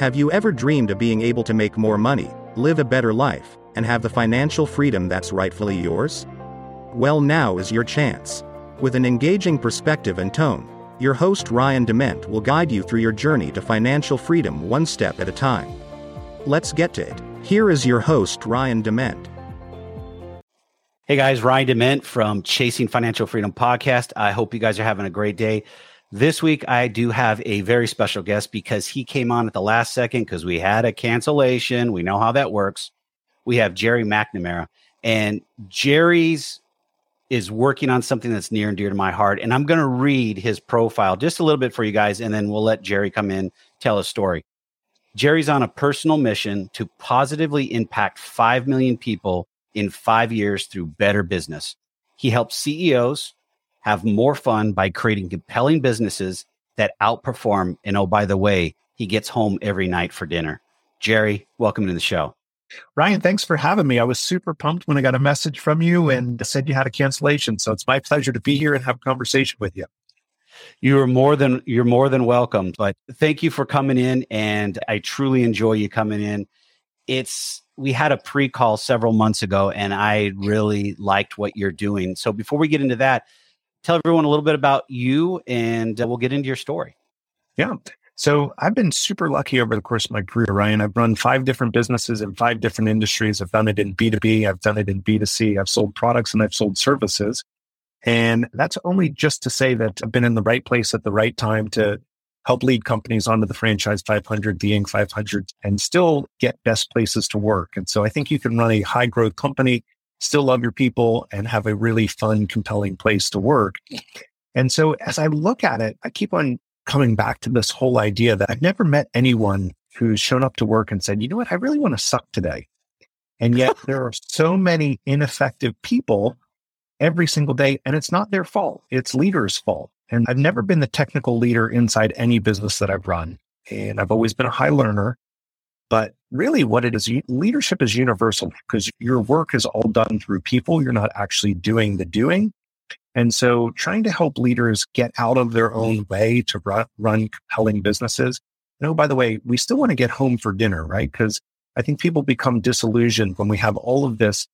Have you ever dreamed of being able to make more money, live a better life, and have the financial freedom that's rightfully yours? Well, now is your chance. With an engaging perspective and tone, your host Ryan Dement will guide you through your journey to financial freedom one step at a time. Let's get to it. Here is your host Ryan Dement. Hey guys, Ryan Dement from Chasing Financial Freedom podcast. I hope you guys are having a great day. This week, I do have a very special guest because he came on at the last second because we had a cancellation. We know how that works. We have Jerry Macnamara, and Jerry's is working on something that's near and dear to my heart. And I'm going to read his profile just a little bit for you guys, and then we'll let Jerry come in, tell a story. Jerry's on a personal mission to positively impact 5 million people in five years through better business. He helps CEOs, have more fun by creating compelling businesses that outperform. And oh, by the way, he gets home every night for dinner. Jerry, welcome to the show. Ryan, thanks for having me. I was super pumped when I got a message from you and said you had a cancellation. So it's my pleasure to be here and have a conversation with you. You are more than you're more than welcome. But thank you for coming in and I truly enjoy you coming in. It's we had a pre-call several months ago and I really liked what you're doing. So before we get into that, tell everyone a little bit about you and uh, we'll get into your story. Yeah. So I've been super lucky over the course of my career, Ryan. I've run five different businesses in five different industries. I've done it in B2B, I've done it in B2C, I've sold products and I've sold services. And that's only just to say that I've been in the right place at the right time to help lead companies onto the franchise 500, the Inc. 500, and still get best places to work. And so I think you can run a high growth company still love your people and have a really fun, compelling place to work. And so as I look at it, I keep on coming back to this whole idea that I've never met anyone who's shown up to work and said, you know what, I really want to suck today. And yet there are so many ineffective people every single day, and it's not their fault. It's leaders' fault. And I've never been the technical leader inside any business that I've run. And I've always been a high learner. But really, what it is, leadership is universal because your work is all done through people. You're not actually doing the doing. And so, trying to help leaders get out of their own way to run, run compelling businesses. And oh, by the way, we still want to get home for dinner, right? Because I think people become disillusioned when we have all of this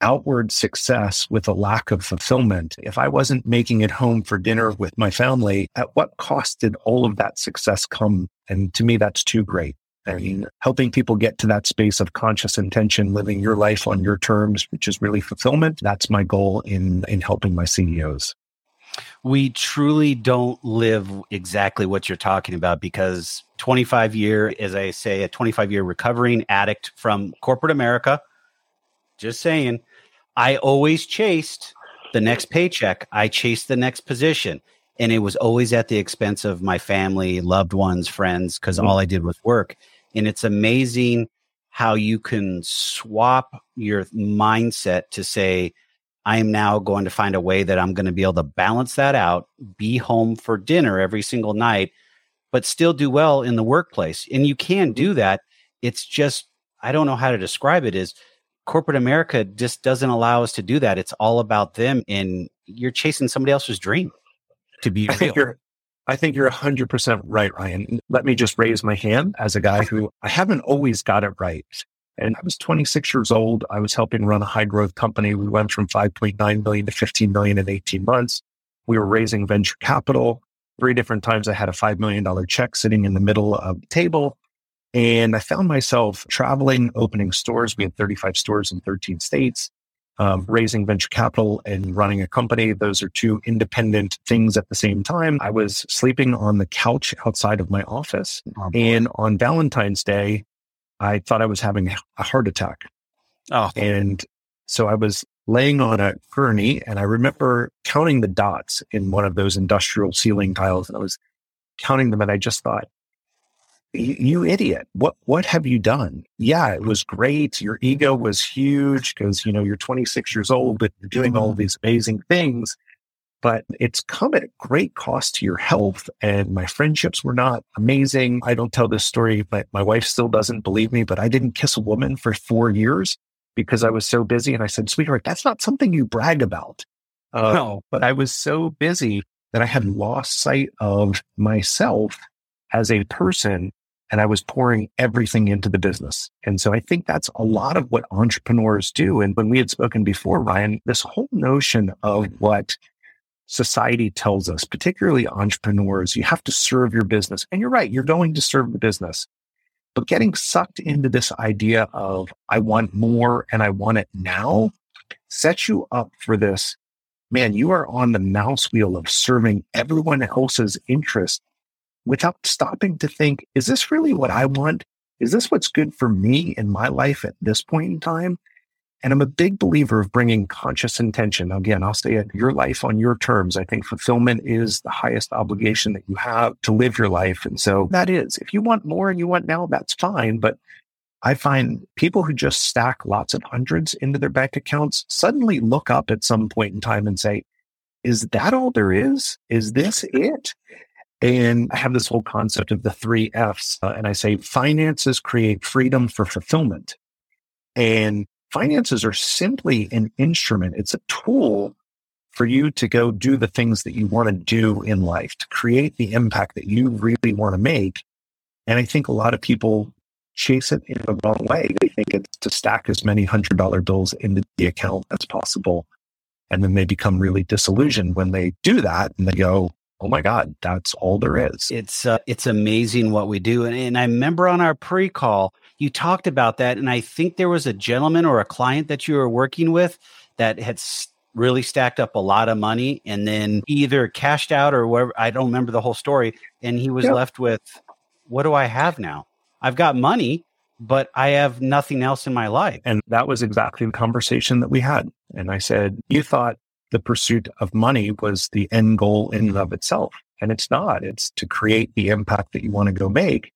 outward success with a lack of fulfillment. If I wasn't making it home for dinner with my family, at what cost did all of that success come? And to me, that's too great. I mean, helping people get to that space of conscious intention, living your life on your terms, which is really fulfillment. That's my goal in, in helping my CEOs. We truly don't live exactly what you're talking about because 25 year, as I say, a 25 year recovering addict from corporate America. Just saying, I always chased the next paycheck. I chased the next position and it was always at the expense of my family, loved ones, friends, because mm-hmm. all I did was work. And it's amazing how you can swap your mindset to say, I am now going to find a way that I'm going to be able to balance that out, be home for dinner every single night, but still do well in the workplace. And you can do mm-hmm. that. It's just, I don't know how to describe it is corporate America just doesn't allow us to do that. It's all about them and you're chasing somebody else's dream to be real. I think you're 100% right, Ryan. Let me just raise my hand as a guy who I haven't always got it right. And I was 26 years old. I was helping run a high growth company. We went from 5.9 million to 15 million in 18 months. We were raising venture capital. Three different times I had a $5 million check sitting in the middle of the table. And I found myself traveling, opening stores. We had 35 stores in 13 states um, raising venture capital and running a company. Those are two independent things at the same time. I was sleeping on the couch outside of my office. Oh, and on Valentine's Day, I thought I was having a heart attack. Oh. And so I was laying on a gurney and I remember counting the dots in one of those industrial ceiling tiles. And I was counting them and I just thought, you idiot. What what have you done? Yeah it was great. Your ego was huge because you know you're 26 years old but you're doing all mm-hmm. these amazing things but it's come at a great cost to your health and my friendships were not amazing. I don't tell this story but my wife still doesn't believe me but i didn't kiss a woman for four years because i was so busy and i said sweetheart that's not something you brag about. Uh, no. but i was so busy that i had lost sight of myself as a person and I was pouring everything into the business. And so I think that's a lot of what entrepreneurs do. And when we had spoken before, Ryan, this whole notion of what society tells us, particularly entrepreneurs, you have to serve your business. And you're right, you're going to serve the business. But getting sucked into this idea of I want more and I want it now sets you up for this. Man, you are on the mouse wheel of serving everyone else's interest without stopping to think, is this really what I want? Is this what's good for me in my life at this point in time? And I'm a big believer of bringing conscious intention. Again, I'll say it, your life on your terms. I think fulfillment is the highest obligation that you have to live your life. And so that is, if you want more and you want now, that's fine. But I find people who just stack lots of hundreds into their bank accounts suddenly look up at some point in time and say, is that all there is? Is this it? And I have this whole concept of the three F's. Uh, and I say finances create freedom for fulfillment. And finances are simply an instrument. It's a tool for you to go do the things that you want to do in life, to create the impact that you really want to make. And I think a lot of people chase it in the wrong way. They think it's to stack as many hundred dollar bills into the account as possible. And then they become really disillusioned when they do that and they go, oh my god that's all there is. It's uh, it's amazing what we do and, and i remember on our pre-call you talked about that and i think there was a gentleman or a client that you were working with that had really stacked up a lot of money and then either cashed out or whatever i don't remember the whole story and he was yep. left with what do i have now? I've got money but i have nothing else in my life. And that was exactly the conversation that we had and i said you thought the pursuit of money was the end goal in and of mm-hmm. itself. And it's not. It's to create the impact that you want to go make.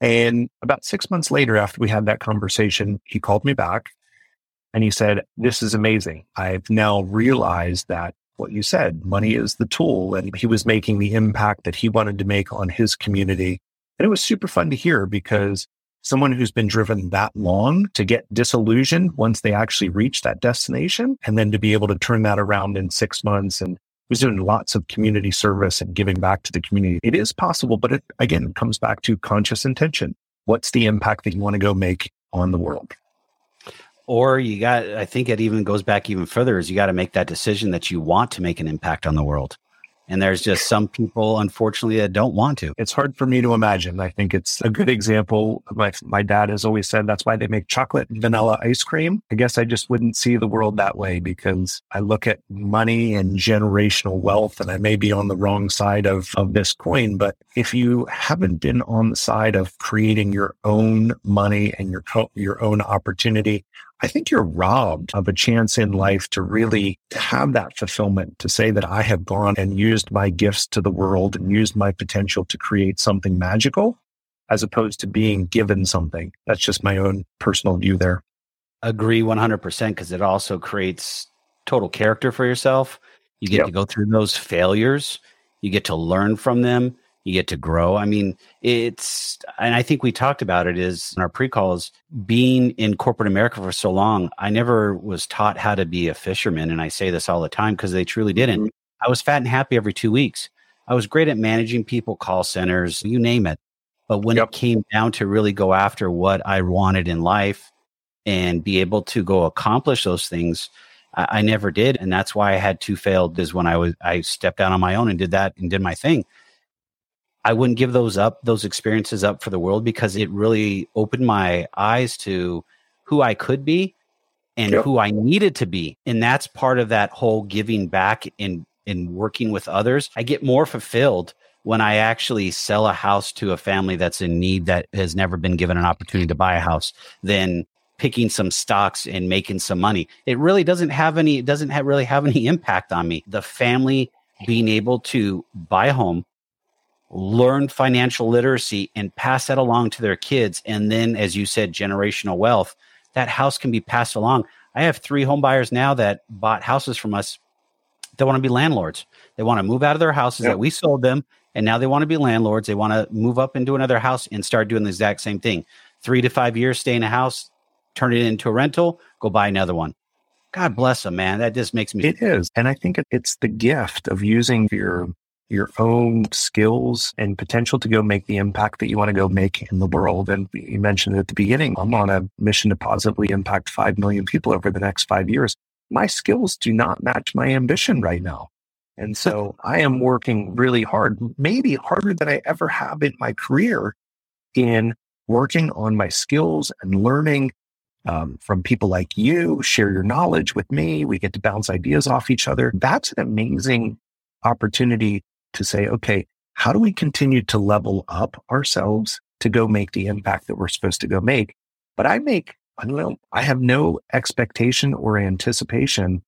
And about six months later, after we had that conversation, he called me back and he said, This is amazing. I've now realized that what you said, money is the tool. And he was making the impact that he wanted to make on his community. And it was super fun to hear because someone who's been driven that long to get disillusioned once they actually reach that destination and then to be able to turn that around in six months and was doing lots of community service and giving back to the community. It is possible, but it again comes back to conscious intention. What's the impact that you want to go make on the world? Or you got, I think it even goes back even further is you got to make that decision that you want to make an impact on the world. And there's just some people, unfortunately, that don't want to. It's hard for me to imagine. I think it's a good example. My, my dad has always said that's why they make chocolate and vanilla ice cream. I guess I just wouldn't see the world that way because I look at money and generational wealth, and I may be on the wrong side of, of this coin. But if you haven't been on the side of creating your own money and your, your own opportunity, I think you're robbed of a chance in life to really have that fulfillment, to say that I have gone and used my gifts to the world and used my potential to create something magical, as opposed to being given something. That's just my own personal view there. Agree 100% because it also creates total character for yourself. You get yep. to go through those failures, you get to learn from them you get to grow. I mean, it's, and I think we talked about it is in our pre calls being in corporate America for so long. I never was taught how to be a fisherman. And I say this all the time because they truly didn't. Mm-hmm. I was fat and happy every two weeks. I was great at managing people, call centers, you name it. But when yep. it came down to really go after what I wanted in life and be able to go accomplish those things, I, I never did. And that's why I had two failed is when I was, I stepped out on my own and did that and did my thing. I wouldn't give those up, those experiences up for the world because it really opened my eyes to who I could be and yep. who I needed to be. And that's part of that whole giving back in in working with others. I get more fulfilled when I actually sell a house to a family that's in need that has never been given an opportunity to buy a house than picking some stocks and making some money. It really doesn't have any, it doesn't have really have any impact on me. The family being able to buy a home, learn financial literacy and pass that along to their kids. And then, as you said, generational wealth, that house can be passed along. I have three homebuyers now that bought houses from us. They want to be landlords. They want to move out of their houses yep. that we sold them. And now they want to be landlords. They want to move up into another house and start doing the exact same thing. Three to five years, stay in a house, turn it into a rental, go buy another one. God bless them, man. That just makes me. It is. And I think it's the gift of using your your own skills and potential to go make the impact that you want to go make in the world. And you mentioned at the beginning, I'm on a mission to positively impact 5 million people over the next five years. My skills do not match my ambition right now. And so I am working really hard, maybe harder than I ever have in my career in working on my skills and learning um, from people like you, share your knowledge with me. We get to bounce ideas off each other. That's an amazing opportunity to say, okay, how do we continue to level up ourselves to go make the impact that we're supposed to go make? But I make, I don't know, I have no expectation or anticipation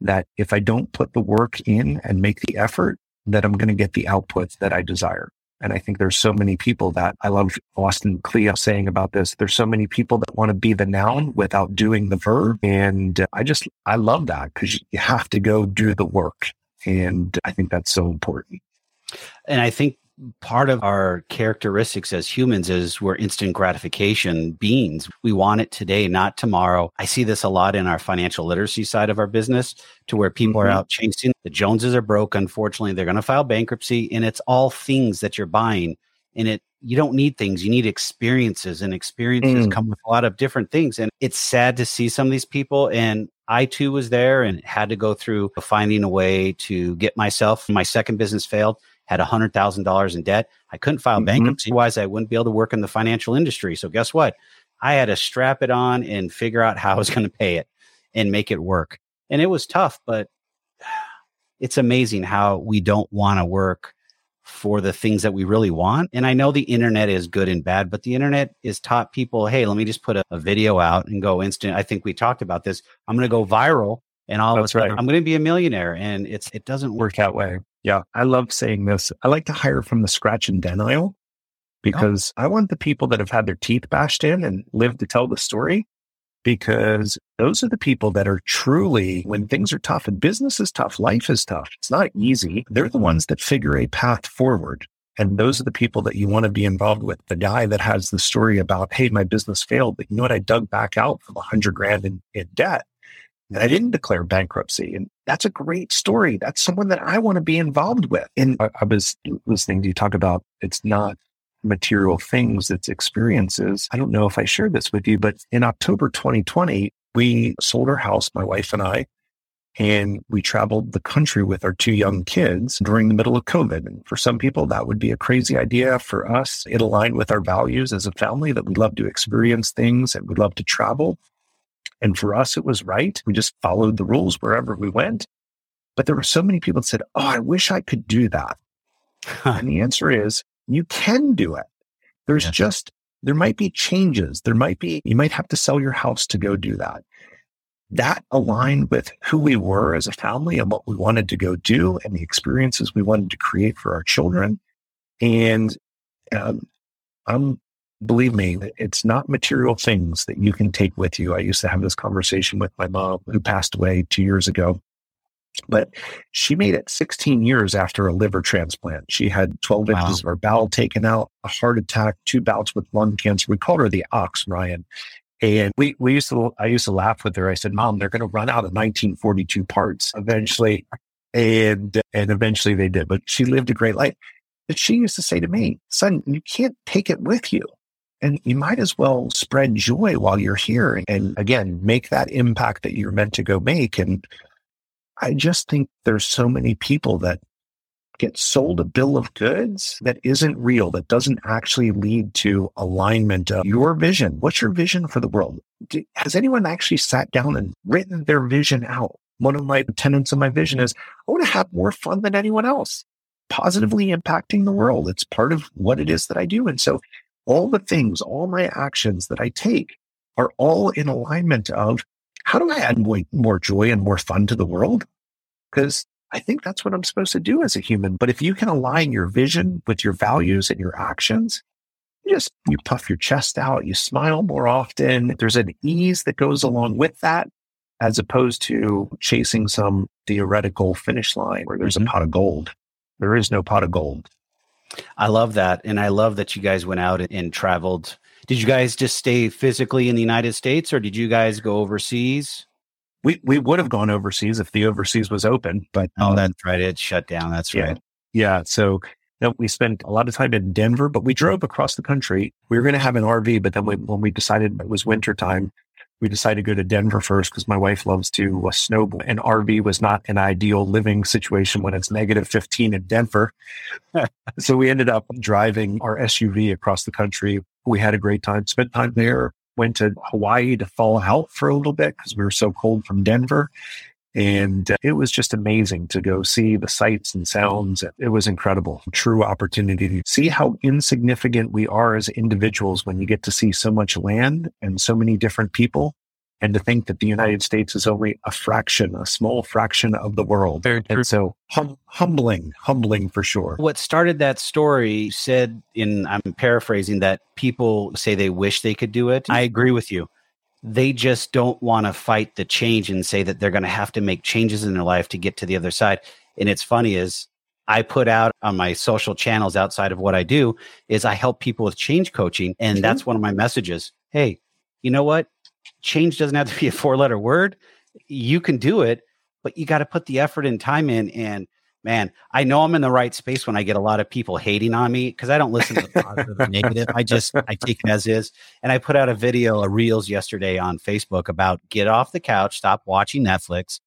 that if I don't put the work in and make the effort, that I'm going to get the outputs that I desire. And I think there's so many people that I love Austin Kleon saying about this. There's so many people that want to be the noun without doing the verb. And I just, I love that because you have to go do the work. And I think that's so important. And I think part of our characteristics as humans is we're instant gratification beings. We want it today, not tomorrow. I see this a lot in our financial literacy side of our business to where people mm-hmm. are out chasing the Joneses are broke. Unfortunately, they're going to file bankruptcy and it's all things that you're buying. And it, you don't need things, you need experiences and experiences mm. come with a lot of different things. And it's sad to see some of these people. And I too was there and had to go through finding a way to get myself, my second business failed had $100,000 in debt. I couldn't file mm-hmm. bankruptcy. Otherwise, I wouldn't be able to work in the financial industry. So, guess what? I had to strap it on and figure out how I was going to pay it and make it work. And it was tough, but it's amazing how we don't want to work for the things that we really want. And I know the internet is good and bad, but the internet is taught people, hey, let me just put a, a video out and go instant. I think we talked about this. I'm going to go viral and all That's right. I'm going to be a millionaire. And it's it doesn't work that way. Yeah, I love saying this. I like to hire from the scratch and den aisle oh. because oh. I want the people that have had their teeth bashed in and live to tell the story because those are the people that are truly, when things are tough and business is tough, life is tough, it's not easy. They're the ones that figure a path forward. And those are the people that you want to be involved with. The guy that has the story about, hey, my business failed, but you know what? I dug back out from a hundred grand in, in debt and I didn't declare bankruptcy. And that's a great story. That's someone that I want to be involved with. And I, I was listening to you talk about it's not material things, it's experiences. I don't know if I shared this with you, but in October 2020, we sold our house, my wife and I, and we traveled the country with our two young kids during the middle of COVID. And for some people, that would be a crazy idea. For us, it aligned with our values as a family that we love to experience things and we love to travel. And for us, it was right. We just followed the rules wherever we went. But there were so many people that said, Oh, I wish I could do that. and the answer is you can do it. There's yeah. just, there might be changes. There might be, you might have to sell your house to go do that. That aligned with who we were as a family and what we wanted to go do and the experiences we wanted to create for our children. And um, I'm believe me, it's not material things that you can take with you. I used to have this conversation with my mom who passed away two years ago. But she made it 16 years after a liver transplant. She had 12 wow. inches of her bowel taken out, a heart attack, two bouts with lung cancer. We called her the ox, Ryan. And we, we used to, I used to laugh with her. I said, Mom, they're going to run out of 1942 parts eventually. And, and eventually they did, but she lived a great life. But she used to say to me, son, you can't take it with you. And you might as well spread joy while you're here and again, make that impact that you're meant to go make. And I just think there's so many people that get sold a bill of goods that isn't real, that doesn't actually lead to alignment of your vision. What's your vision for the world? Has anyone actually sat down and written their vision out? One of my tenets of my vision is I want to have more fun than anyone else, positively impacting the world. It's part of what it is that I do. And so all the things, all my actions that I take are all in alignment of how do I add more, more joy and more fun to the world? Because I think that's what I'm supposed to do as a human. But if you can align your vision with your values and your actions, you just you puff your chest out, you smile more often. There's an ease that goes along with that, as opposed to chasing some theoretical finish line where there's mm-hmm. a pot of gold. There is no pot of gold. I love that. And I love that you guys went out and traveled. Did you guys just stay physically in the United States or did you guys go overseas? We we would have gone overseas if the overseas was open, but oh, um, that's right. It shut down. That's yeah. right. Yeah. So we spent a lot of time in Denver, but we drove across the country. We were going to have an RV, but then we, when we decided it was winter time, we decided to go to Denver first because my wife loves to uh, snowboard. And RV was not an ideal living situation when it's negative 15 in Denver. so we ended up driving our SUV across the country. We had a great time, spent time there, went to Hawaii to thaw out for a little bit because we were so cold from Denver. And uh, it was just amazing to go see the sights and sounds. It was incredible. True opportunity to see how insignificant we are as individuals when you get to see so much land and so many different people. And to think that the United States is only a fraction, a small fraction of the world. Very true. And so hum- humbling, humbling for sure. What started that story said in, I'm paraphrasing, that people say they wish they could do it. I agree with you they just don't want to fight the change and say that they're going to have to make changes in their life to get to the other side. And it's funny is I put out on my social channels outside of what I do is I help people with change coaching. And mm-hmm. that's one of my messages. Hey, you know what? Change doesn't have to be a four letter word. You can do it, but you got to put the effort and time in. And man, I know I'm in the right space when I get a lot of people hating on me because I don't listen to the positive or negative. I just I take it as is. And I put out a video, a reels yesterday on Facebook about get off the couch, stop watching Netflix.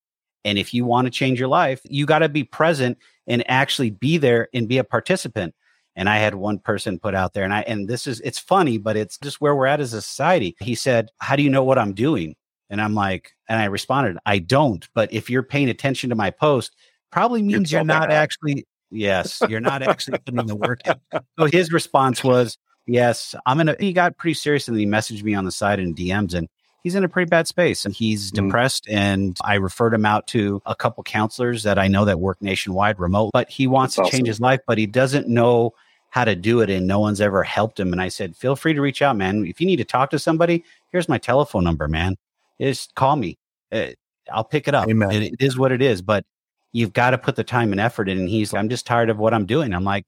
And if you want to change your life, you got to be present and actually be there and be a participant. And I had one person put out there, and I and this is it's funny, but it's just where we're at as a society. He said, How do you know what I'm doing? And I'm like, and I responded, I don't. But if you're paying attention to my post, probably means you're, you're not actually yes you're not actually putting the work in. So his response was yes i'm gonna he got pretty serious and he messaged me on the side in dms and he's in a pretty bad space and he's mm. depressed and i referred him out to a couple counselors that i know that work nationwide remote but he wants That's to awesome. change his life but he doesn't know how to do it and no one's ever helped him and i said feel free to reach out man. If you need to talk to somebody here's my telephone number man. Just call me. Uh, i'll pick it up. It, it is what it is but you've got to put the time and effort in. And he's like, I'm just tired of what I'm doing. I'm like,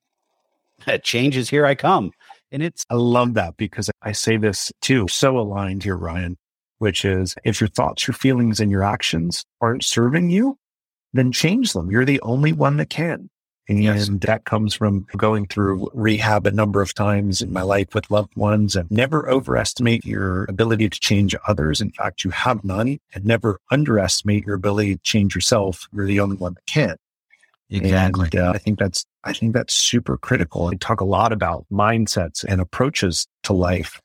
change is here I come. And it's, I love that because I say this too, so aligned here, Ryan, which is if your thoughts, your feelings, and your actions aren't serving you, then change them. You're the only one that can. And yes. that comes from going through rehab a number of times in my life with loved ones and never overestimate your ability to change others. In fact, you have none and never underestimate your ability to change yourself. You're the only one that can. Exactly. And, uh, I think that's, I think that's super critical. I talk a lot about mindsets and approaches to life.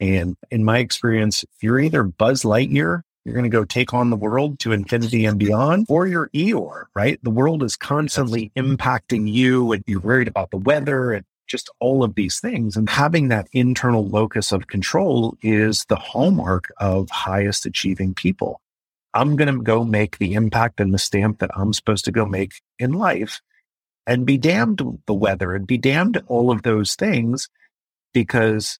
And in my experience, if you're either Buzz Lightyear you're going to go take on the world to infinity and beyond, or you're Eeyore, right? The world is constantly impacting you and you're worried about the weather and just all of these things. And having that internal locus of control is the hallmark of highest achieving people. I'm going to go make the impact and the stamp that I'm supposed to go make in life and be damned the weather and be damned all of those things because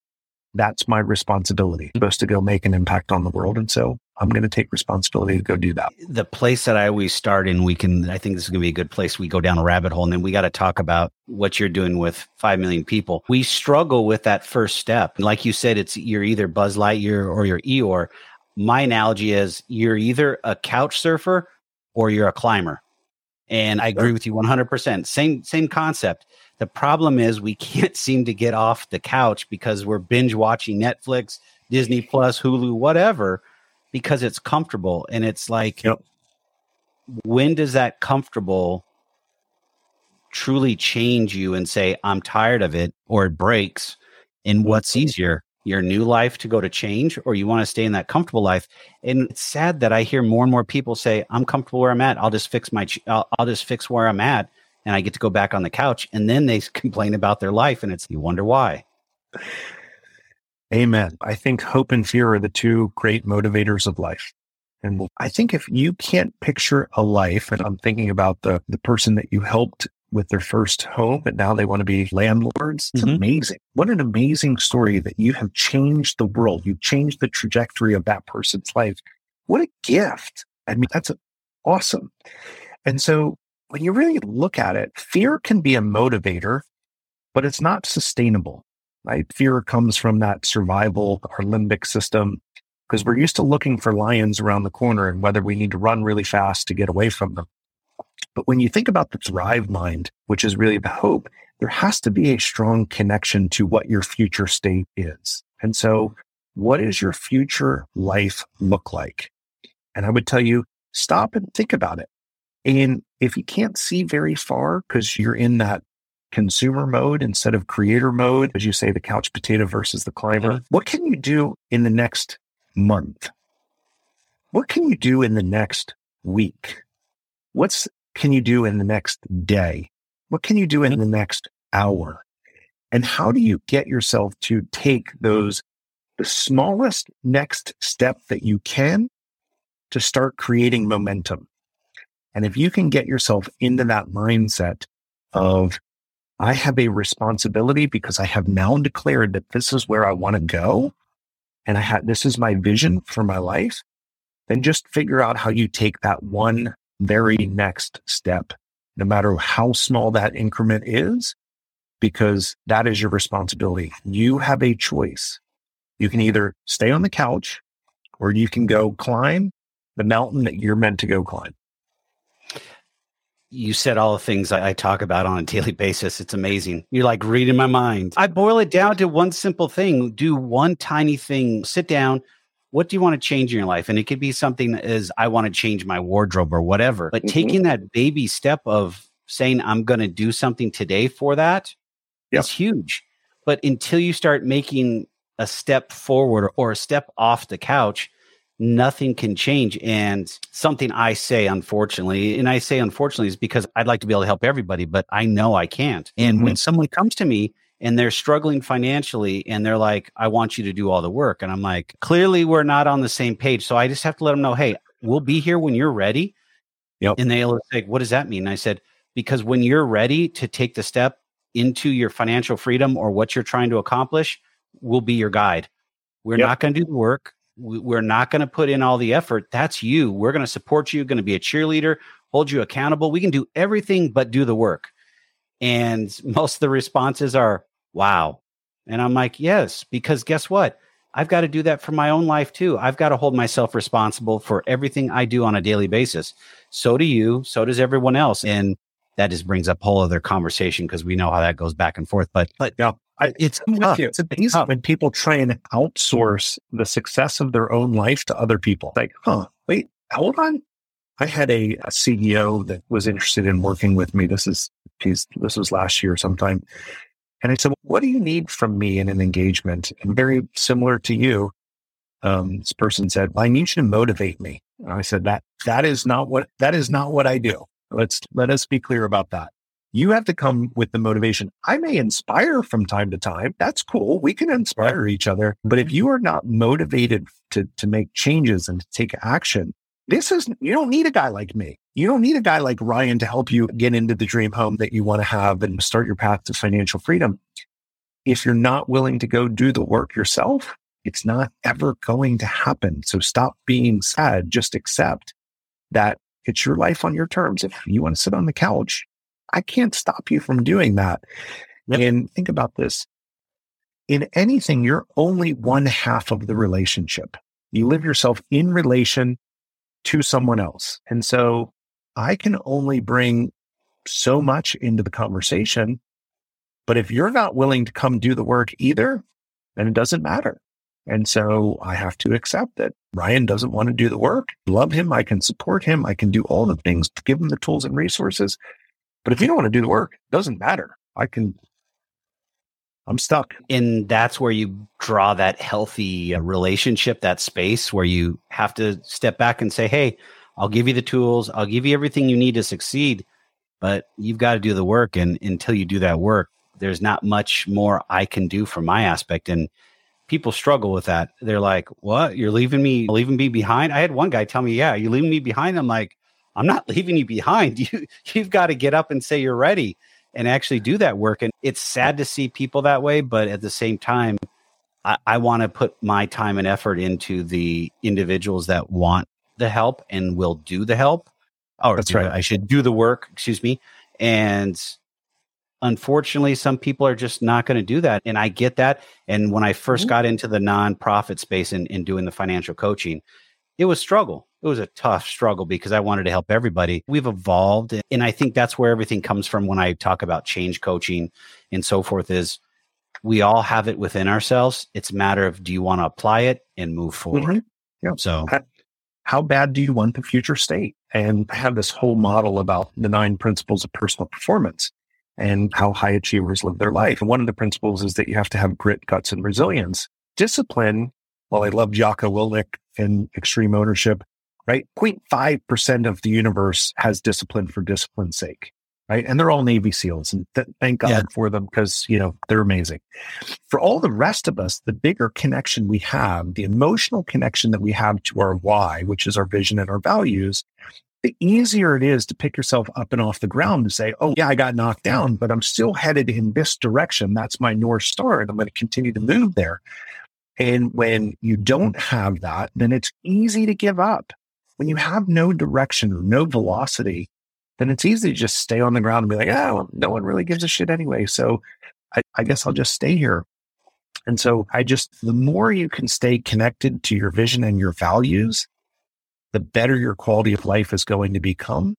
that's my responsibility. I'm supposed to go make an impact on the world. And so I'm going to take responsibility to go do that. The place that I always start in, we can, I think this is going to be a good place. We go down a rabbit hole and then we got to talk about what you're doing with 5 million people. We struggle with that first step. Like you said, it's you're either Buzz Lightyear or you're Eeyore. My analogy is you're either a couch surfer or you're a climber. And I agree with you 100%. Same, same concept. The problem is we can't seem to get off the couch because we're binge watching Netflix, Disney Plus, Hulu, whatever because it's comfortable and it's like yep. when does that comfortable truly change you and say i'm tired of it or it breaks and what's mm-hmm. easier your new life to go to change or you want to stay in that comfortable life and it's sad that i hear more and more people say i'm comfortable where i'm at i'll just fix my I'll, I'll just fix where i'm at and i get to go back on the couch and then they complain about their life and it's you wonder why Amen. I think hope and fear are the two great motivators of life. And I think if you can't picture a life, and I'm thinking about the, the person that you helped with their first home and now they want to be landlords. It's mm-hmm. amazing. What an amazing story that you have changed the world. You've changed the trajectory of that person's life. What a gift. I mean, that's awesome. And so when you really look at it, fear can be a motivator, but it's not sustainable right? Fear comes from that survival, our limbic system, because we're used to looking for lions around the corner and whether we need to run really fast to get away from them. But when you think about the thrive mind, which is really the hope, there has to be a strong connection to what your future state is. And so what does your future life look like? And I would tell you, stop and think about it. And if you can't see very far because you're in that consumer mode instead of creator mode, as you say, the couch potato versus the climber, mm-hmm. what can you do in the next month? What can you do in the next week? What's can you do in the next day? What can you do in the next hour? And how do you get yourself to take those, the smallest next step that you can to start creating momentum? And if you can get yourself into that mindset of, I have a responsibility because I have now declared that this is where I want to go. And I had, this is my vision for my life. Then just figure out how you take that one very next step, no matter how small that increment is, because that is your responsibility. You have a choice. You can either stay on the couch or you can go climb the mountain that you're meant to go climb. You said all the things I, I, talk about on a daily basis. It's amazing. You're like reading my mind. I boil it down to one simple thing do one tiny thing, sit down, what do you want to change in your life? And it could be something as I want to change my wardrobe or whatever. But mm-hmm. taking that baby step of saying, I'm going to do something today for that yep. is huge. But until you start making a step forward or a step off the couch, nothing can change. And something I say, unfortunately, and I say unfortunately is because I'd like to be able to help everybody, but I know I can't. And mm-hmm. when someone comes to me and they're struggling financially and they're like, I want you to do all the work. And I'm like, clearly we're not on the same page. So I just have to let them know, hey, we'll be here when you're ready. Yep. And they'll say, what does that mean? And I said, because when you're ready to take the step into your financial freedom or what you're trying to accomplish, we'll be your guide. We're yep. not going to do the work. We're not going to put in all the effort. That's you. We're going to support you, going to be a cheerleader, hold you accountable. We can do everything but do the work. And most of the responses are, wow. And I'm like, yes, because guess what? I've got to do that for my own life too. I've got to hold myself responsible for everything I do on a daily basis. So do you. So does everyone else. And that just brings up whole other conversation because we know how that goes back and forth. But, but yeah, I, it's, it's amazing when people try and outsource the success of their own life to other people. Like, huh, wait, hold on. I had a, a CEO that was interested in working with me. This is, geez, this was last year sometime. And I said, well, what do you need from me in an engagement? And very similar to you, um, this person said, well, I need you to motivate me. And I said, that, that is not what, that is not what I do. Let's, let us be clear about that. You have to come with the motivation. I may inspire from time to time. That's cool. We can inspire each other. But if mm-hmm. you are not motivated to, to make changes and to take action, this is, you don't need a guy like me. You don't need a guy like Ryan to help you get into the dream home that you want to have and start your path to financial freedom. If you're not willing to go do the work yourself, it's not ever going to happen. So stop being sad. Just accept that it's your life on your terms. If you want to sit on the couch, I can't stop you from doing that. Yep. And think about this. In anything, you're only one half of the relationship. You live yourself in relation to someone else. And so I can only bring so much into the conversation. But if you're not willing to come do the work either, then it doesn't matter. And so I have to accept that Ryan doesn't want to do the work. Love him. I can support him. I can do all the things, give him the tools and resources. But if you don't want to do the work, it doesn't matter. I can, I'm stuck. And that's where you draw that healthy uh, relationship, that space where you have to step back and say, Hey, I'll give you the tools. I'll give you everything you need to succeed, but you've got to do the work. And until you do that work, there's not much more I can do from my aspect. And people struggle with that. They're like, what? You're leaving me, leaving me behind? I had one guy tell me, yeah, you're leaving me behind. I'm like, I'm not leaving you behind. You, you've got to get up and say you're ready and actually do that work. And it's sad to see people that way, but at the same time, I, I want to put my time and effort into the individuals that want the help and will do the help. Oh, that's right. I should do the work, excuse me. And unfortunately, some people are just not going to do that. And I get that. And when I 1st mm-hmm. got into the nonprofit space and, and doing the financial coaching, it was struggle. It was a tough struggle because I wanted to help everybody. We've evolved. And I think that's where everything comes from when I talk about change coaching and so forth is we all have it within ourselves. It's a matter of do you want to apply it and move forward? Mm-hmm. Yeah. So how, bad do you want the future state? And I have this whole model about the nine principles of personal performance and how high achievers live their life. And one of the principles is that you have to have grit, guts, and resilience. Discipline, while I love Jocko Willink and extreme ownership, right? 0.5% of the universe has discipline for discipline's sake, right? And they're all Navy SEALs and th- thank God yeah. for them because, you know, they're amazing. For all the rest of us, the bigger connection we have, the emotional connection that we have to our why, which is our vision and our values, the easier it is to pick yourself up and off the ground and say, Oh, yeah, I got knocked down, but I'm still headed in this direction. That's my North Star. And I'm going to continue to move there. And when you don't have that, then it's easy to give up when you have no direction no velocity, then it's easy to just stay on the ground and be like, oh, no one really gives a shit anyway. So I, I guess I'll just stay here. And so I just, the more you can stay connected to your vision and your values, the better your quality of life is going to become.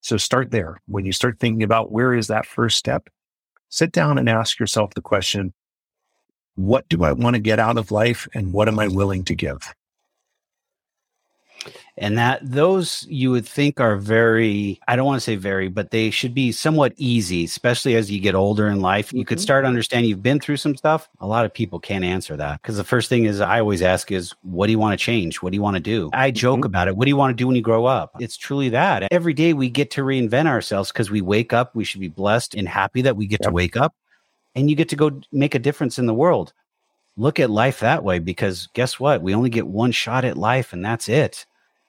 So start there. When you start thinking about where is that first step, sit down and ask yourself the question, what do I want to get out of life and what am I willing to give? And that those you would think are very i don't want to say very but they should be somewhat easy especially as you get older in life. You could mm-hmm. start understanding you've been through some stuff. A lot of people can't answer that because the first thing is i always ask is what do you want to change? What do you want to do? I joke mm-hmm. about it. What do you want to do when you grow up? It's truly that. Every day we get to reinvent ourselves because we wake up we should be blessed and happy that we get yep. to wake up and you get to go make a difference in the world look at life that way because guess what? We only get one shot at life and that's it.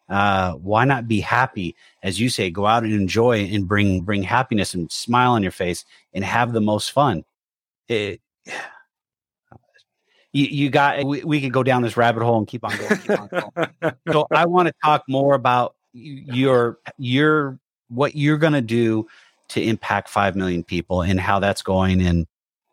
Uh, why not be happy? As you say go out and enjoy and bring bring happiness and smile on your face and have the most fun. It, you, you got we, we could go down this rabbit hole and keep on going, keep on going. so i want to talk more about your your what you're going to do to impact 5 million people and how that's going and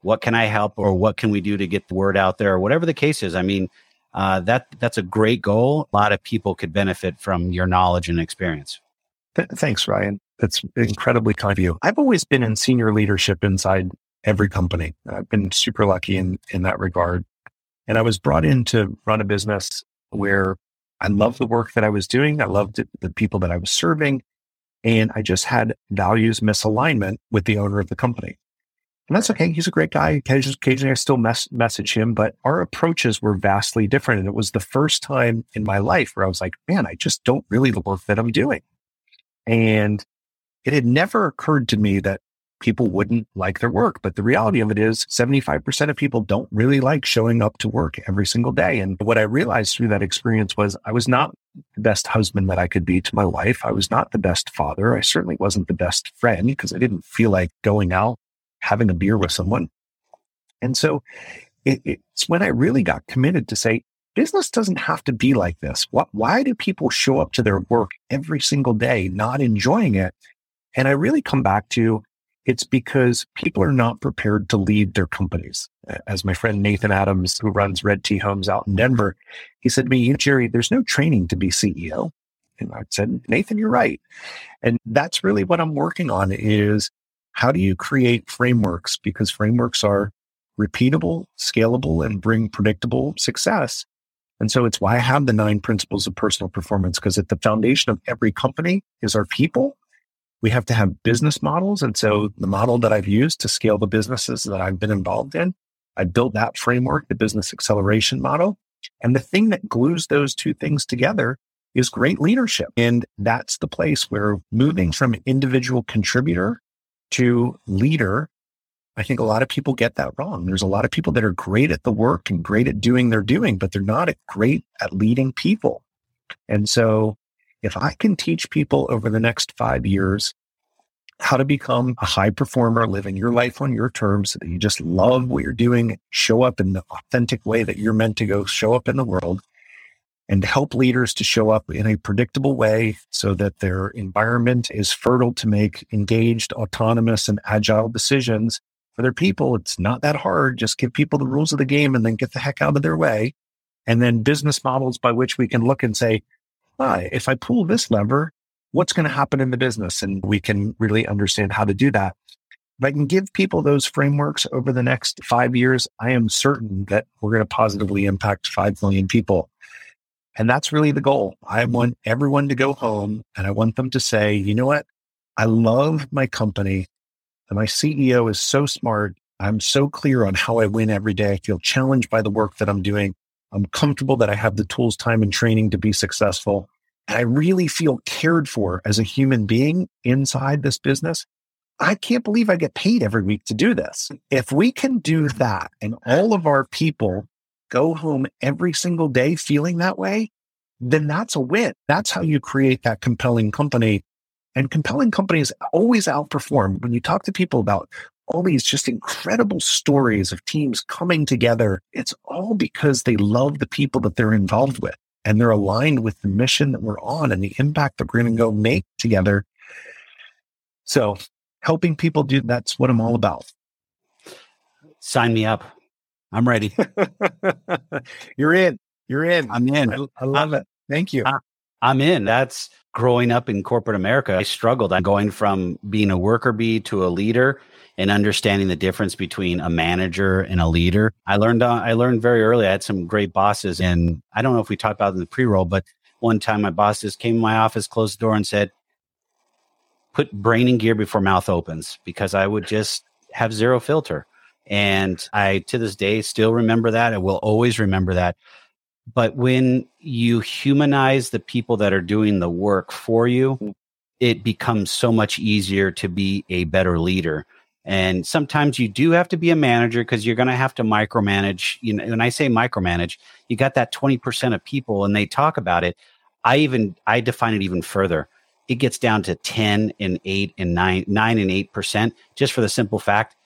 what can i help or what can we do to get the word out there or whatever the case is i mean uh, that that's a great goal. A lot of people could benefit from your knowledge and experience. Th- thanks, Ryan. That's incredibly kind of you. I've always been in senior leadership inside every company. I've been super lucky in in that regard. And I was brought in to run a business where I loved the work that I was doing. I loved it, the people that I was serving. And I just had values misalignment with the owner of the company. And that's okay. He's a great guy. Occasionally, occasionally I still mess, message him, but our approaches were vastly different. And it was the first time in my life where I was like, man, I just don't really love that I'm doing. And it had never occurred to me that people wouldn't like their work. But the reality of it is 75% of people don't really like showing up to work every single day. And what I realized through that experience was I was not the best husband that I could be to my wife. I was not the best father. I certainly wasn't the best friend because I didn't feel like going out having a beer with someone. And so it, it's when I really got committed to say, business doesn't have to be like this. What, why do people show up to their work every single day, not enjoying it? And I really come back to it's because people are not prepared to lead their companies. As my friend Nathan Adams, who runs Red Tea Homes out in Denver, he said to me, Jerry, there's no training to be CEO. And I said, Nathan, you're right. And that's really what I'm working on is how do you create frameworks? Because frameworks are repeatable, scalable, and bring predictable success. And so it's why I have the nine principles of personal performance, because at the foundation of every company is our people. We have to have business models. And so the model that I've used to scale the businesses that I've been involved in, I built that framework, the business acceleration model. And the thing that glues those two things together is great leadership. And that's the place where moving from individual contributor to leader, I think a lot of people get that wrong. There's a lot of people that are great at the work and great at doing their doing, but they're not great at leading people. And so if I can teach people over the next five years how to become a high performer, living your life on your terms so that you just love what you're doing, show up in the authentic way that you're meant to go show up in the world, and help leaders to show up in a predictable way so that their environment is fertile to make engaged, autonomous, and agile decisions for their people. It's not that hard. Just give people the rules of the game and then get the heck out of their way. And then business models by which we can look and say, ah, if I pull this lever, what's going to happen in the business? And we can really understand how to do that. If I can give people those frameworks over the next five years, I am certain that we're going to positively impact 5 million people. And that's really the goal. I want everyone to go home and I want them to say, you know what? I love my company and my CEO is so smart. I'm so clear on how I win every day. I feel challenged by the work that I'm doing. I'm comfortable that I have the tools, time, and training to be successful. And I really feel cared for as a human being inside this business. I can't believe I get paid every week to do this. If we can do that and all of our people go home every single day feeling that way, then that's a win. That's how you create that compelling company. And compelling companies always outperform when you talk to people about all these just incredible stories of teams coming together. It's all because they love the people that they're involved with and they're aligned with the mission that we're on and the impact that we're going to go make together. So helping people do that's what I'm all about. Sign me up. I'm ready. You're in. You're in. I'm in. I, I love I'm, it. Thank you. I, I'm in. That's growing up in corporate America. I struggled. I'm going from being a worker bee to a leader and understanding the difference between a manager and a leader. I learned uh, I learned very early. I had some great bosses, and I don't know if we talked about in the pre-roll, but one time my boss just came in my office, closed the door, and said, "Put brain in gear before mouth opens," because I would just have zero filter. And I, to this day, still remember that. I will always remember that. But when you humanize the people that are doing the work for you, mm. it becomes so much easier to be a better leader and sometimes you do have to be a manager because you're going to have to micromanage. You know, when I say micromanage, you got that 20% of people and they talk about it. I even, I define it even further. It gets down to 10 and 8 and 9, 9 and 8%, just for the simple fact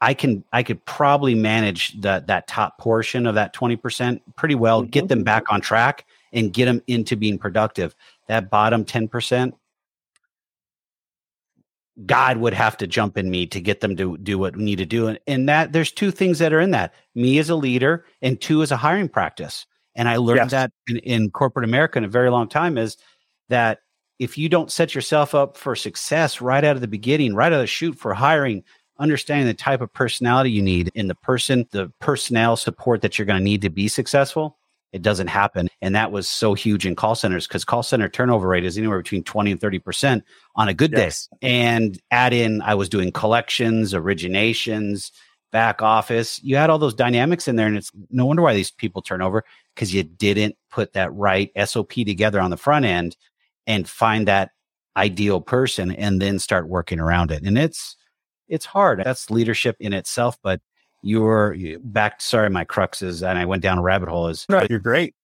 I can I could probably manage that that top portion of that 20% pretty well, mm-hmm. get them back on track and get them into being productive. That bottom 10%, God would have to jump in me to get them to do what we need to do. And, and that there's two things that are in that me as a leader, and two as a hiring practice. And I learned yes. that in, in corporate America in a very long time is that if you don't set yourself up for success right out of the beginning, right out of the chute for hiring, understanding the type of personality you need in the person, the personnel support that you're going to need to be successful, it doesn't happen. And that was so huge in call centers because call center turnover rate is anywhere between 20 and 30% on a good yes. day. And add in, I was doing collections, originations, back office. You had all those dynamics in there. And it's no wonder why these people turn over because you didn't put that right SOP together on the front end and find that ideal person and then start working around it. And it's, it's hard. That's leadership in itself, but you're back. Sorry, my crux is, and I went down a rabbit hole. Is no, you're great.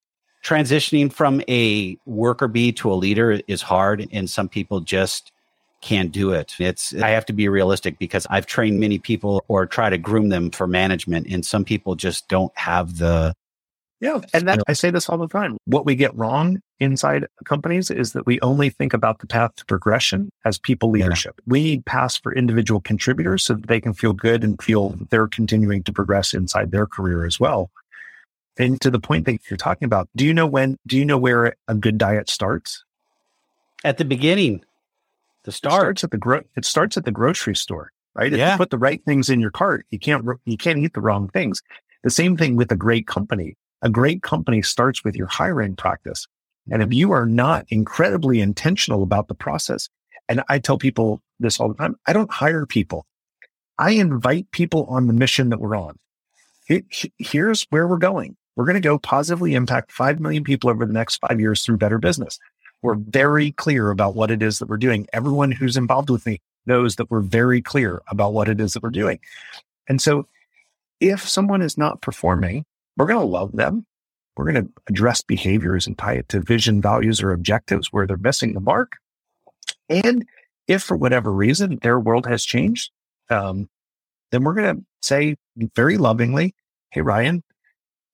Transitioning from a worker bee to a leader is hard, and some people just can't do it. It's I have to be realistic because I've trained many people or try to groom them for management, and some people just don't have the yeah. And that I say this all the time. What we get wrong inside companies is that we only think about the path to progression as people leadership. Yeah. We need paths for individual contributors so that they can feel good and feel they're continuing to progress inside their career as well. And to the point that you're talking about, do you know when, do you know where a good diet starts? At the beginning. The start. It starts at the gro- it starts at the grocery store, right? If yeah. you put the right things in your cart, you can't, you can't eat the wrong things. The same thing with a great company a great company starts with your hiring practice. And if mm-hmm. you are not incredibly intentional about the process, and I tell people this all the time, I don't hire people. I invite people on the mission that we're on. Here's where we're going. We're going to go positively impact 5 million people over the next five years through better business. We're very clear about what it is that we're doing. Everyone who's involved with me knows that we're very clear about what it is that we're doing. And so if someone is not performing, we're going to love them. We're going to address behaviors and tie it to vision, values, or objectives where they're missing the mark. And if for whatever reason their world has changed, um, then we're going to say very lovingly, Hey, Ryan,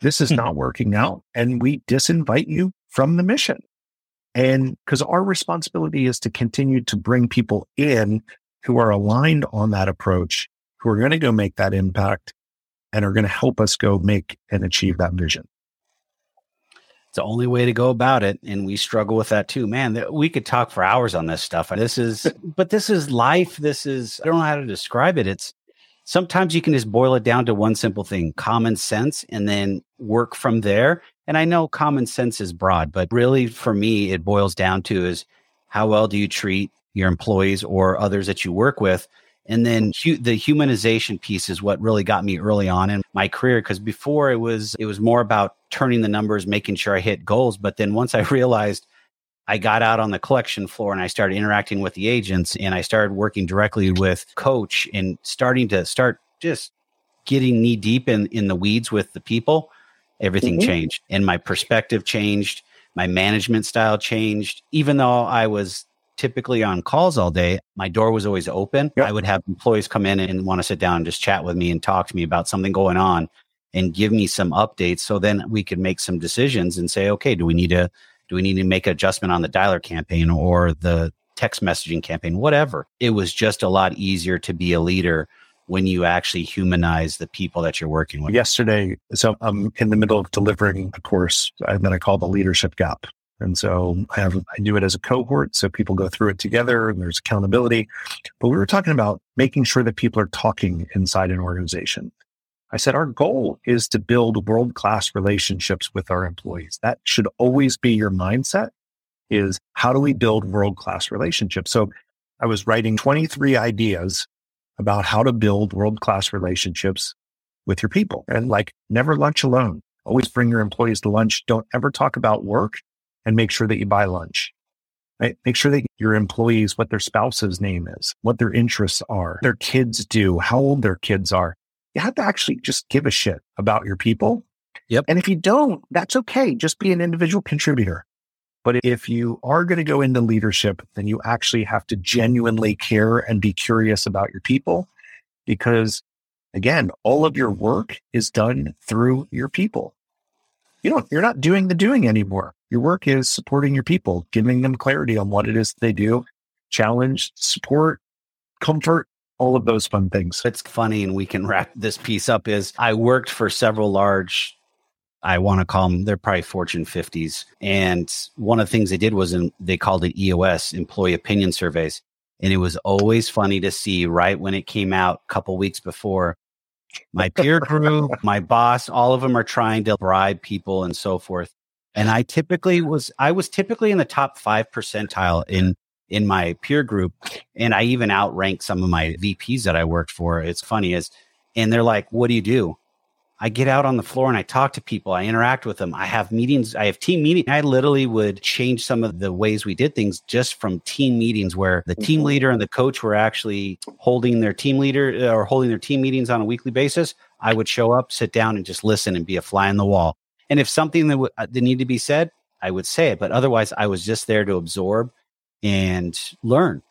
this is hmm. not working out. And we disinvite you from the mission. And because our responsibility is to continue to bring people in who are aligned on that approach, who are going to go make that impact and are going to help us go make and achieve that vision. It's the only way to go about it. And we struggle with that too. Man, we could talk for hours on this stuff. This is, but this is life. This is, I don't know how to describe it. It's sometimes you can just boil it down to one simple thing common sense and then work from there. And I know common sense is broad, but really for me, it boils down to is how well do you treat your employees or others that you work with? And then hu- the humanization piece is what really got me early on in my career because before it was it was more about turning the numbers, making sure I hit goals. But then once I realized I got out on the collection floor and I started interacting with the agents and I started working directly with coach and starting to start just getting knee deep in in the weeds with the people, everything mm-hmm. changed and my perspective changed, my management style changed. Even though I was typically on calls all day, my door was always open. Yep. I would have employees come in and want to sit down and just chat with me and talk to me about something going on and give me some updates so then we could make some decisions and say okay do we need to do we need to make adjustment on the dialer campaign or the text messaging campaign? Whatever. It was just a lot easier to be a leader when you actually humanize the people that you're working with. Yesterday so i'm in the middle of delivering a course. That i call the leadership gap and so I have, I do it as a cohort. So people go through it together and there's accountability. But we were talking about making sure that people are talking inside an organization. I said, our goal is to build world class relationships with our employees. That should always be your mindset is how do we build world class relationships? So I was writing 23 ideas about how to build world class relationships with your people and like never lunch alone. Always bring your employees to lunch. Don't ever talk about work and make sure that you buy lunch. Right? Make sure that your employees, what their spouse's name is, what their interests are, their kids do, how old their kids are you have to actually just give a shit about your people. Yep. And if you don't, that's okay. Just be an individual contributor. But if you are going to go into leadership, then you actually have to genuinely care and be curious about your people because again, all of your work is done through your people. You don't, you're not doing the doing anymore. Your work is supporting your people, giving them clarity on what it is they do, challenge, support, comfort, all of those fun things. It's funny, and we can wrap this piece up. Is I worked for several large, I want to call them, they're probably Fortune 50s. And one of the things they did was in, they called it EOS, Employee Opinion Surveys. And it was always funny to see right when it came out a couple weeks before my peer group, my boss, all of them are trying to bribe people and so forth. And I typically was, I was typically in the top five percentile in in my peer group. And I even outranked some of my VPs that I worked for. It's funny is, and they're like, what do you do? I get out on the floor and I talk to people. I interact with them. I have meetings. I have team meetings. I literally would change some of the ways we did things just from team meetings where the team mm-hmm. leader and the coach were actually holding their team leader uh, or holding their team meetings on a weekly basis. I would show up, sit down and just listen and be a fly on the wall. And if something that, w- uh, that needed to be said, I would say it. But otherwise, I was just there to absorb and learn.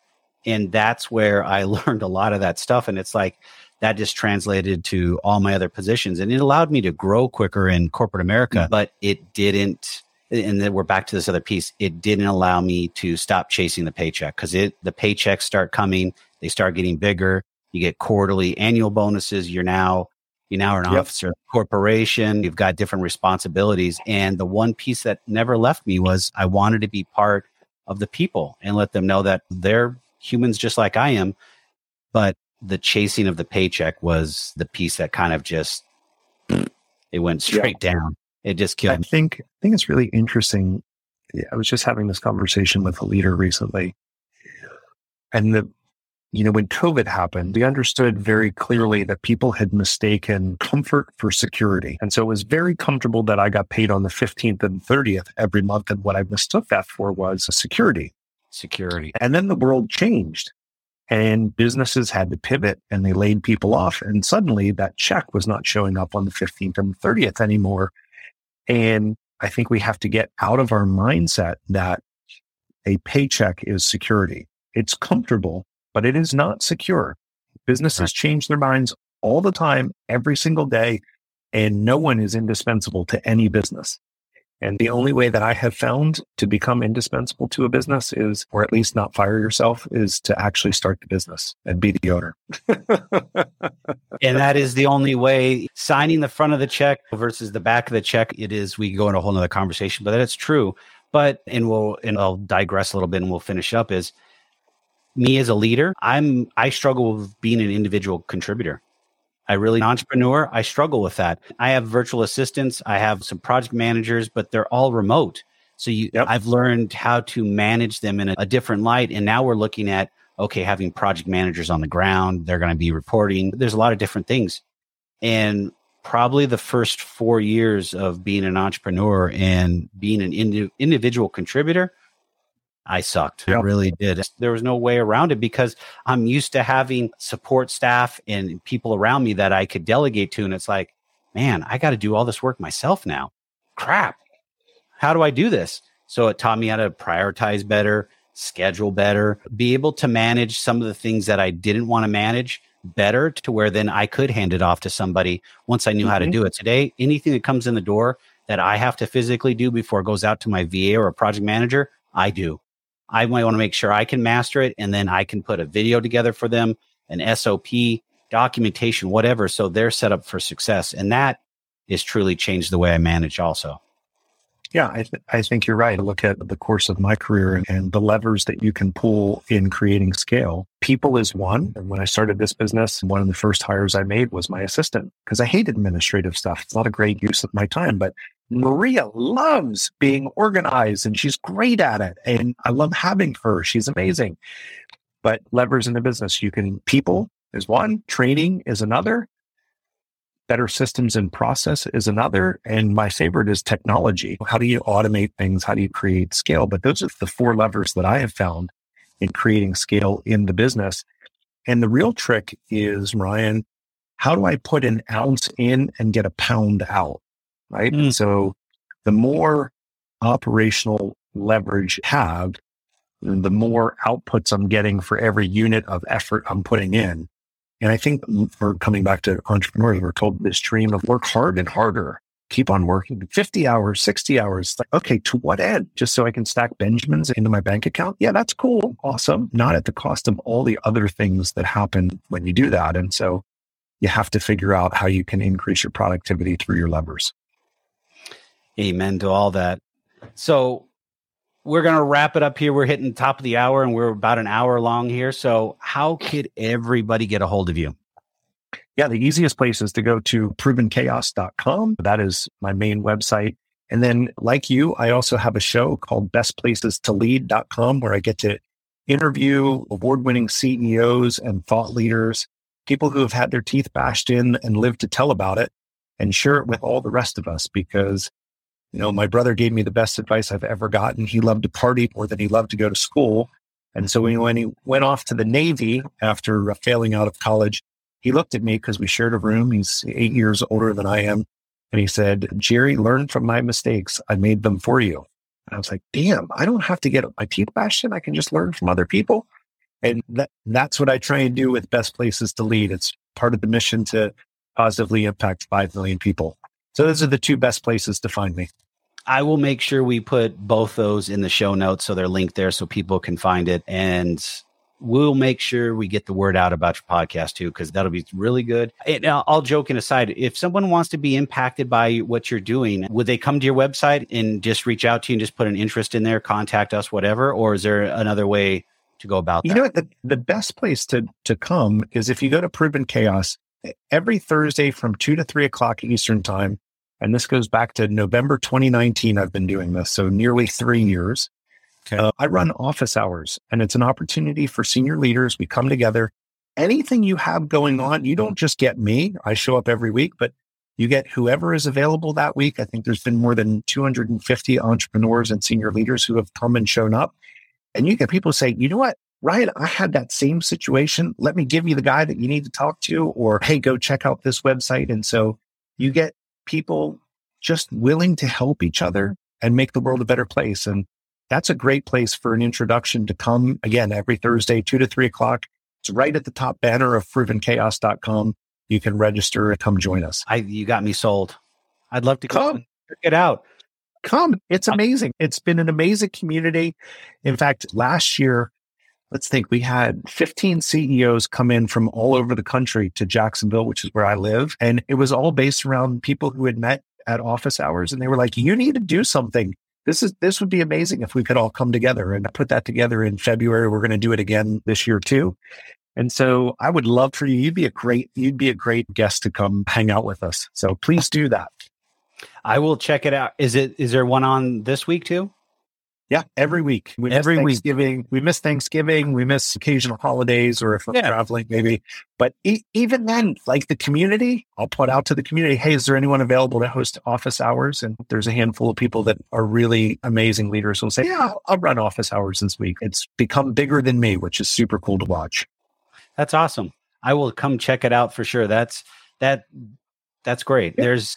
And that's where I learned a lot of that stuff. And it's like that just translated to all my other positions. And it allowed me to grow quicker in corporate America, mm-hmm. but it didn't. And then we're back to this other piece. It didn't allow me to stop chasing the paycheck because it the paychecks start coming, they start getting bigger. You get quarterly, annual bonuses. You're now you now are an yep. officer of corporation. You've got different responsibilities. And the one piece that never left me was I wanted to be part of the people and let them know that they're humans just like I am. But the chasing of the paycheck was the piece that kind of just it went straight yeah. down. It just killed. I me. think I think it's really interesting. I was just having this conversation with a leader recently, and the you know, when COVID happened, we understood very clearly that people had mistaken comfort for security. And so it was very comfortable that I got paid on the 15th and 30th every month. And what I mistook that for was security. Security. And then the world changed and businesses had to pivot and they laid people off. And suddenly that check was not showing up on the 15th and 30th anymore. And I think we have to get out of our mindset that a paycheck is security. It's comfortable but it is not secure. Businesses change their minds all the time, every single day, and no one is indispensable to any business. And the only way that I have found to become indispensable to a business is, or at least not fire yourself, is to actually start the business and be the owner. and that is the only way signing the front of the check versus the back of the check. It is, we go into a whole nother conversation, but that's true. But, and we'll, and I'll digress a little bit and we'll finish up is me as a leader. I'm, I struggle with being an individual contributor. I really entrepreneur. I struggle with that. I have virtual assistants. I have some project managers, but they're all remote. So you, yep. I've learned how to manage them in a, a different light. And now we're looking at okay, having project managers on the ground. They're going to be reporting. There's a lot of different things, and probably the first four years of being an entrepreneur and being an indi- individual contributor I sucked. Yep. I really did. There was no way around it because I'm used to having support staff and people around me that I could delegate to. And it's like, man, I got to do all this work myself now. Crap. How do I do this? So it taught me how to prioritize better, schedule better, be able to manage some of the things that I didn't want to manage better to where then I could hand it off to somebody once I knew mm-hmm. how to mm-hmm. do it. Today, anything that comes in the door that I have to physically do before it goes out to my VA or a project manager, I do. I might want to make sure I can master it and then I can put a video together for them, an SOP, documentation, whatever. So they're set up for success. And that is truly changed the way I manage also. Yeah, I, th- I think you're right. Look at the course of my career and, and the levers that you can pull in creating scale. People is one. And when I started this business, one of the first hires I made was my assistant because I hate administrative stuff. It's not a great use of my time, but Maria loves being organized and she's great at it. And I love having her. She's amazing. But levers in the business, you can, people is one, training is another, better systems and process is another. And my favorite is technology. How do you automate things? How do you create scale? But those are the four levers that I have found in creating scale in the business. And the real trick is, Ryan, how do I put an ounce in and get a pound out? Right? Mm. So the more operational leverage you have, the more outputs I'm getting for every unit of effort I'm putting in. And I think we're coming back to entrepreneurs. We're told this dream of work hard and harder, keep on working 50 hours, 60 hours. Like, okay, to what end? Just so I can stack Benjamins into my bank account? Yeah, that's cool. Awesome. Not at the cost of all the other things that happen when you do that. And so you have to figure out how you can increase your productivity through your levers. Amen to all that. So we're going to wrap it up here. We're hitting the top of the hour and we're about an hour long here. So, how could everybody get a hold of you? Yeah, the easiest place is to go to provenchaos.com. That is my main website. And then, like you, I also have a show called bestplaces2lead.com where I get to interview award winning CEOs and thought leaders, people who have had their teeth bashed in and live to tell about it, and share it with all the rest of us because you know, my brother gave me the best advice I've ever gotten. He loved to party more than he loved to go to school. And so when he went off to the Navy after uh, failing out of college, he looked at me because we shared a room. He's eight years older than I am. And he said, Jerry, learn from my mistakes. I made them for you. And I was like, damn, I don't have to get my teeth bashed in. I can just learn from other people. And that, that's what I try and do with Best Places to Lead. It's part of the mission to positively impact 5 million people. So those are the two best places to find me. I will make sure we put both those in the show notes so they're linked there so people can find it. And we'll make sure we get the word out about your podcast too, because that'll be really good. And uh, all joking aside, if someone wants to be impacted by what you're doing, would they come to your website and just reach out to you and just put an interest in there, contact us, whatever? Or is there another way to go about that? You know what? The, the best place to, to come is if you go to Proven Chaos every Thursday from two to three o'clock Eastern time. And this goes back to November 2019. I've been doing this. So nearly three years. Okay. Uh, I run office hours and it's an opportunity for senior leaders. We come together. Anything you have going on, you don't just get me. I show up every week, but you get whoever is available that week. I think there's been more than 250 entrepreneurs and senior leaders who have come and shown up. And you get people say, you know what? Ryan, I had that same situation. Let me give you the guy that you need to talk to, or hey, go check out this website. And so you get people just willing to help each other and make the world a better place. And that's a great place for an introduction to come again every Thursday, two to three o'clock. It's right at the top banner of provenchaos.com. You can register and come join us. I, you got me sold. I'd love to come check it out. come. It's uh, amazing. It's been an amazing community. In fact, last year, let's think we had 15 CEOs come in from all over the country to Jacksonville, which is where I live. And it was all based around people who had met at office hours. And they were like, you need to do something. This is, this would be amazing if we could all come together and put that together in February. We're going to do it again this year too. And so I would love for you. You'd be a great, you'd be a great guest to come hang out with us. So please do that. I will check it out. Is it, is there one on this week too? Yeah, every week. We every miss Thanksgiving. Week. We miss Thanksgiving. We miss occasional holidays, or if I'm yeah. traveling, maybe. But e- even then, like the community, I'll put out to the community, "Hey, is there anyone available to host office hours?" And there's a handful of people that are really amazing leaders who'll say, "Yeah, I'll, I'll run office hours this week." It's become bigger than me, which is super cool to watch. That's awesome. I will come check it out for sure. That's that. That's great. Yeah. There's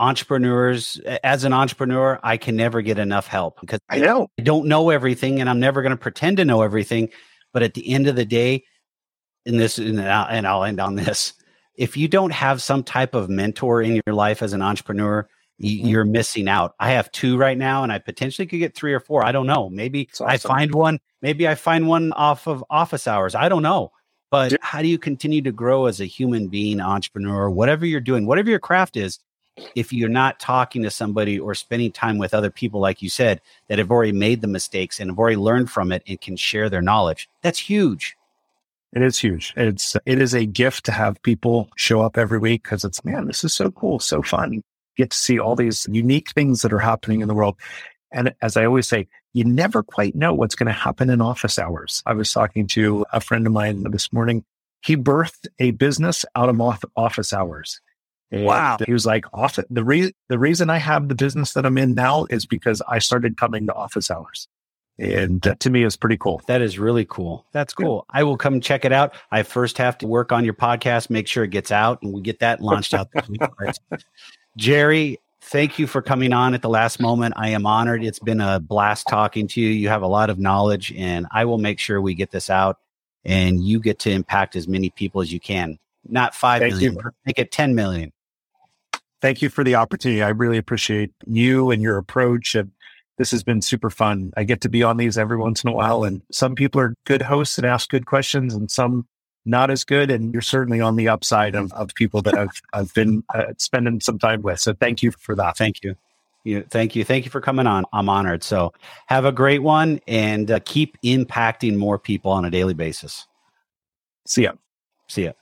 entrepreneurs as an entrepreneur i can never get enough help because i know. I don't know everything and i'm never going to pretend to know everything. But at the end of the day in this and I'll, and I'll end on this. If you don't have some type of mentor in your life as an entrepreneur mm-hmm. you're missing out. I have two right now and i potentially could get three or four. I don't know. Maybe awesome. i find one maybe i find one off of office hours. I don't know. But how do you continue to grow as a human being entrepreneur whatever you're doing whatever your craft is if you're not talking to somebody or spending time with other people, like you said, that have already made the mistakes and have already learned from it and can share their knowledge, that's huge. It is huge. It's it is a gift to have people show up every week because it's man, this is so cool, so fun. Get to see all these unique things that are happening in the world. And as I always say, you never quite know what's going to happen in office hours. I was talking to a friend of mine this morning. He birthed a business out of office hours. And wow. He was like, often the reason the reason I have the business that I'm in now is because I started coming to office hours. And uh, to me, it's pretty cool. That is really cool. That's cool. I will come check it out. I first have to work on your podcast, make sure it gets out, and we get that launched out. Jerry, thank you for coming on at the last moment. I am honored. It's been a blast talking to you. You have a lot of knowledge, and I will make sure we get this out and you get to impact as many people as you can. Not five thank million, you. make it 10 million thank you for the opportunity. I really appreciate you and your approach. And this has been super fun. I get to be on these every once in a while. And some people are good hosts and ask good questions, and some not as good. And you're certainly on the upside of, of people that I've, I've been uh, spending some time with. So thank you for that. Thank you. You, thank you. Thank you for coming on. I'm honored. So have a great one and uh, keep impacting more people on a daily basis. See ya. See ya.